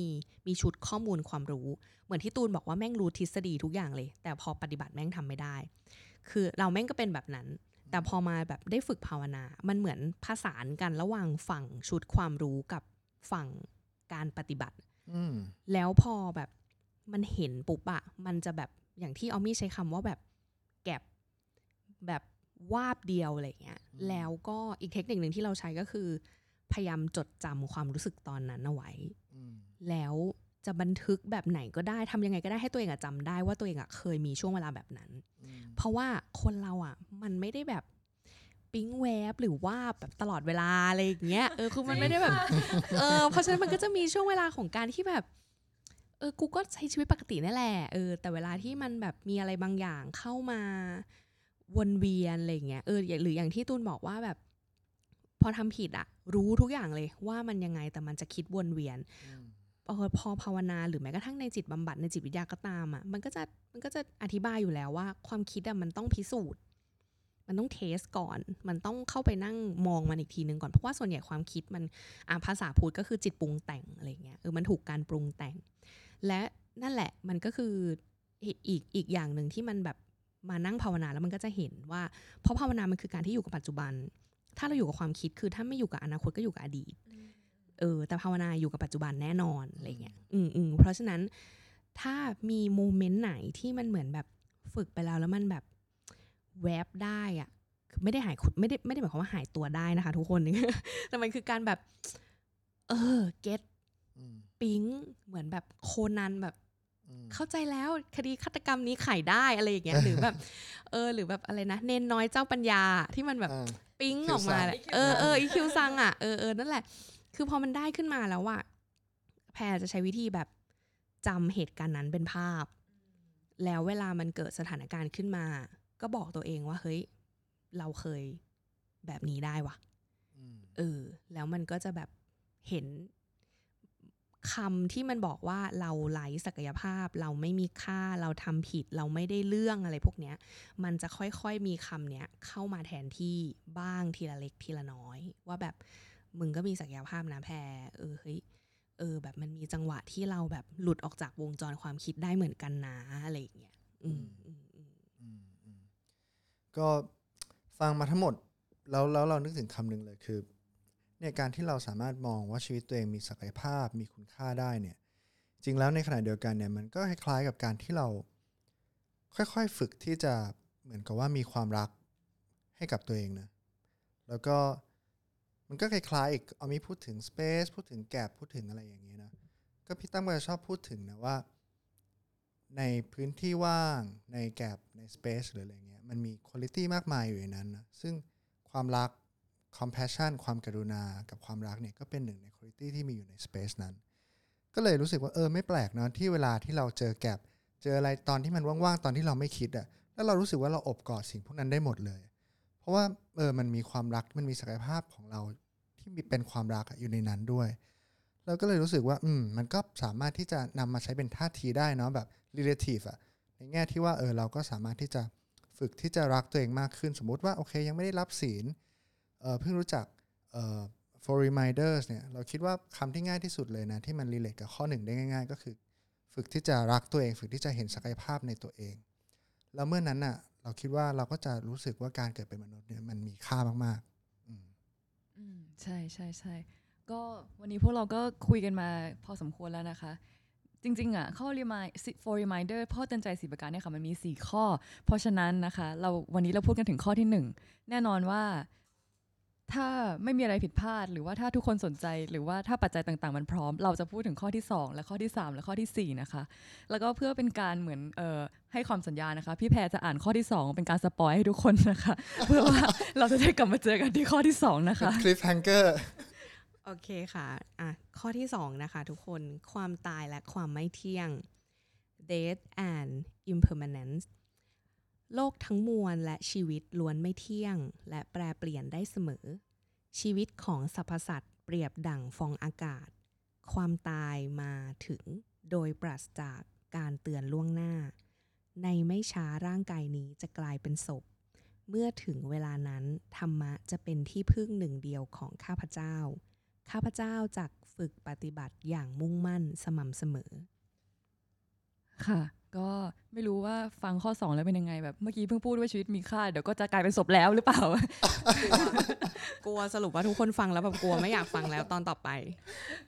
มีชุดข้อมูลความรู้ เหมือนที่ตูนบอกว่าแม่งรู้ทฤษฎีทุกอย่างเลย แต่พอปฏิบัติแม่งทำไม่ได้ คือเราแม่งก็เป็นแบบนั้น แต่พอมาแบบได้ฝึกภาวนา มันเหมือนผสานกันระหว่างฝั่งชุดความรู้กับฝั่งการปฏิบัติอืมแล้วพอแบบมันเห็นปุ๊บอะมันจะแบบอย่างที่ออมมี่ใช้คำว่าแบบแก็บแบบวาบเดียวอะไรเงี้ยอืมแล้วก็อีกเทคนิคหนึ่งที่เราใช้ก็คือ พยายามจดจำความรู้สึกตอนนั้นเอาไว้อืม แล้วจะบันทึกแบบไหนก็ได้ทำยังไงก็ได้ให้ตัวเองอะจำได้ว่าตัวเองอะเคยมีช่วงเวลาแบบนั้นอืมเพราะว่าคนเราอะมันไม่ได้แบบปิ๊งแวบหรือว่าแบบตลอดเวลาอะไรอย่างเงี้ยเออคือมันไม่ได้แบบเออเพราะฉะนั้นมันก็จะมีช่วงเวลาของการที่แบบเออกูก็ใช้ชีวิตปกตินั่นแหละเออแต่เวลาที่มันแบบมีอะไรบางอย่างเข้ามาวนเวียนอะไรอย่างเงี้ยเอออย่างหรืออย่างที่ตูนบอกว่าแบบพอทำผิดอะรู้ทุกอย่างเลยว่ามันยังไงแต่มันจะคิดวนเวียนอืม เออพอภาวนาหรือแม้กระทั่งในจิตบำบัดในจิตวิทยาก็ตามอะมันก็จะมันก็จะอธิบายอยู่แล้วว่า ความคิดอะมันต้องพิสูจน์ มันต้องเทสก่อน มันต้องเข้าไปนั่งมองมันอีกทีนึงก่อน เพราะว่าส่วนใหญ่ความคิดมันอ่าภาษาพูดก็คือจิตปรุงแต่งอะไรเงี้ยเออมันถูกการปรุงแต่ง และนั่นแหละมันก็คืออีกอีกอีกอย่างหนึ่งที่มันแบบมานั่งภาวนาแล้วมันก็จะเห็นว่า เพราะภาวนามันคือการที่อยู่กับปัจจุบัน ถ้าเราอยู่กับความคิดคือถ้าไม่อยู่กับอนาคตก็อยู่กับอดีต เออแต่ภาวนาอยู่กับปัจจุบันแน่นอนอะไรเงี้ยอืมอืมเพราะฉะนั้นถ้ามีโมเมนต์ไหนที่มันเหมือนแบบฝึกไปแล้วแล้วมันแบบแวบได้อะคือไม่ได้หายไม่ได้ไม่ได้หมายความว่าหายตัวได้นะคะ ทุกคนแต่มันคือการแบบ เออเก็ตอืมปิ๊งเหมือนแบบโคนันแบบอืมเข้าใจแล้วคดีฆาตกรรมนี้ไขได้อะไรอย่างเงี้ยหรือแบบ เออ หรือแบบอะไรนะเนนน้อยเจ้าปัญญาที่มันแบบอ่าปิ๊งคิวออกมาซังแหละเออเอออีคิวซังอะเออเออนั่นแหละ คือพอมันได้ขึ้นมาแล้วอะแพรจะใช้วิธีแบบจำเหตุการณ์นั้นเป็นภาพ แล้วเวลามันเกิดสถานการณ์ขึ้นมา ก็บอกตัวเองว่าเฮ้ย เราเคยแบบนี้ได้วะอืมเออ แล้วมันก็จะแบบเห็นคำที่มันบอกว่าเราไร้ศักยภาพ เราไม่มีค่าเราทำผิด เราไม่ได้เรื่องอะไรพวกเนี้ย มันจะค่อยๆมีคำเนี้ยเข้ามาแทนที่บ้างทีละเล็กทีละน้อย ว่าแบบ มึงก็มีศักยภาพนะแพรเออเฮ้ยเออ แบบมันมีจังหวะที่เราแบบหลุดออกจากวงจรความคิดได้เหมือนกันนะอะไรอย่างเงี้ยอืมอืมอืมอืมก็ฟังมาทั้งหมดแล้วแล้วเรานึกถึงคำหนึ่งเลยคือเนี่ยการที่เราสามารถมองว่าชีวิตตัวเองมีศักยภาพมีคุณค่าได้เนี่ย จริงแล้วในขณะเดียวกันเนี่ยมันก็คล้ายๆกับการที่เรา ค่อยๆฝึกที่จะเหมือนกับว่ามีความรักให้กับตัวเองนะแล้วก็ มันก็คล้ายๆอีกเอามีพูดถึง space พูดถึงแก p พูดถึงอะไรอย่างเงี้ยนะ ก็พี่ตั้มก็ชอบพูดถึงนะว่า ในพื้นที่ว่างในแก p ใน space หรืออะไรเงี้ยมันมีคุณลิตี้มากมายอยู่ในนั้นนะซึ่งความรัก compassion ความกรุณากับความรักเนี่ยก็เป็นหนึ่งในคุณลิตี้ที่มีอยู่ใน space นั้น ก็เลยรู้สึกว่าเออไม่แปลกเนอะที่เวลาที่เราเจอแก p เจออะไรตอนที่มันว่างๆตอนที่เราไม่คิดอะแล้วเรารู้สึกว่าเราอบกอดสิ่งพวกนั้นได้หมดเลย เพราะว่าเออมันมีความรักมันมีศักยภาพของเราที่มีเป็นความรักอยู่ในนั้นด้วยเราก็เลยรู้สึกว่าอืมมันก็สามารถที่จะนำมาใช้เป็นท่าทีได้เนาะแบบ relative อะในแง่ที่ว่าเออเราก็สามารถที่จะฝึกที่จะรักตัวเองมากขึ้น สมมุติว่าโอเค ยังไม่ได้รับศีลเออเพิ่งรู้จักเออ for reminders เนี่ยเราคิดว่าคำที่ง่ายที่สุดเลยนะที่มัน relate กับข้อหนึ่งได้ง่าย ๆ ก็คือ ฝึกที่จะรักตัวเอง ฝึกที่จะเห็นศักยภาพในตัวเอง แล้วเมื่อนั้นน่ะ เราคิดว่าเราก็จะรู้สึกว่าการเกิดเป็นมนุษย์เนี่ยมันมีค่ามากๆอืมอืมใช่ใช่ใช่ก็วันนี้พวกเราก็คุยกันมาพอสมควรแล้วนะคะ จริงๆอะข้อ remind for reminder พ่อเตือนใจสีประการเนี่ยค่ะมันมี 4 ข้อ เพราะฉะนั้นนะคะ เราวันนี้เราพูดกันถึงข้อที่ 1 แน่นอนว่า ถ้าไม่มีอะไรผิดพลาด หรือว่าถ้าทุกคนสนใจ หรือว่าถ้าปัจจัยต่างๆ มันพร้อม เราจะพูดถึงข้อที่ 2 และข้อที่ 3 และข้อทีสี่4 นะคะ แล้วก็เพื่อเป็นการเหมือนเอ่อให้ความสัญญานะคะ พี่แพรจะอ่านข้อที่ 2 เป็นการสปอยให้ทุกคนนะคะ เพื่อว่าเราจะได้กลับมาเจอกันที่ข้อที่ 2 นะคะ cliffhanger โอเคค่ะอะ ข้อที่สองนะคะ ทุกคนความตายและความไม่เที่ยง death and impermanence โลกทั้งมวลและชีวิตล้วนไม่เที่ยง และแปรเปลี่ยนได้เสมอ ชีวิตของสรรพสัตว์เปรียบดั่งฟองอากาศ ความตายมาถึงโดยปราศจากการเตือนล่วงหน้า ในไม่ช้าร่างกายนี้จะกลายเป็นศพ เมื่อถึงเวลานั้น ธรรมะจะเป็นที่พึ่งหนึ่งเดียวของข้าพเจ้า ข้าพเจ้าจักฝึกปฏิบัติอย่างมุ่งมั่นสม่ำเสมอ ค่ะ ก็ไม่รู้ว่าฟังข้อ 2 แล้วเป็นยังไงแบบเมื่อกี้เพิ่งพูดว่าชีวิตมีค่าเดี๋ยวก็จะกลายเป็นศพแล้วหรือเปล่า กลัวสรุปว่าทุกคนฟังแล้วแบบกลัวไม่อยากฟังแล้วตอนต่อไป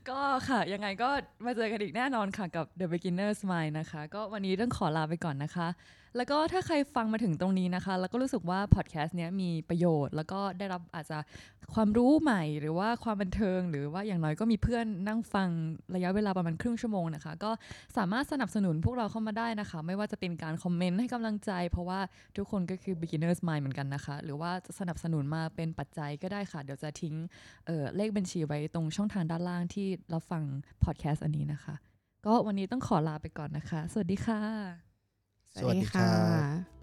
ก็ค่ะ ยังไงก็มาเจอกันอีกแน่นอนค่ะกับ The Beginner's Mind นะคะ ก็วันนี้ต้องขอลาไปก่อนนะคะ แล้วก็ถ้าใครฟังมาถึงตรงนี้นะคะ แล้วก็รู้สึกว่าพอดแคสต์เนี้ยมีประโยชน์ แล้วก็ได้รับอาจจะความรู้ใหม่ หรือว่าความบันเทิง หรือว่าอย่างน้อยก็มีเพื่อนนั่งฟังระยะเวลาประมาณครึ่งชั่วโมงนะคะ ก็สามารถสนับสนุนพวกเราเข้ามาได้นะคะ ไม่ว่าจะเป็นการคอมเมนต์ให้กำลังใจ เพราะว่าทุกคนก็คือ beginners mind เหมือนกันนะคะ หรือว่าจะสนับสนุนมาเป็นปัจจัยก็ได้ค่ะ เดี๋ยวจะทิ้งเเลขบัญชีไว้ตรงช่องทางด้านล่างที่เราฟังพอดแคสต์อันนี้นะคะ ก็วันนี้ต้องขอลาไปก่อนนะคะ สวัสดีค่ะ สวัสดีค่ะ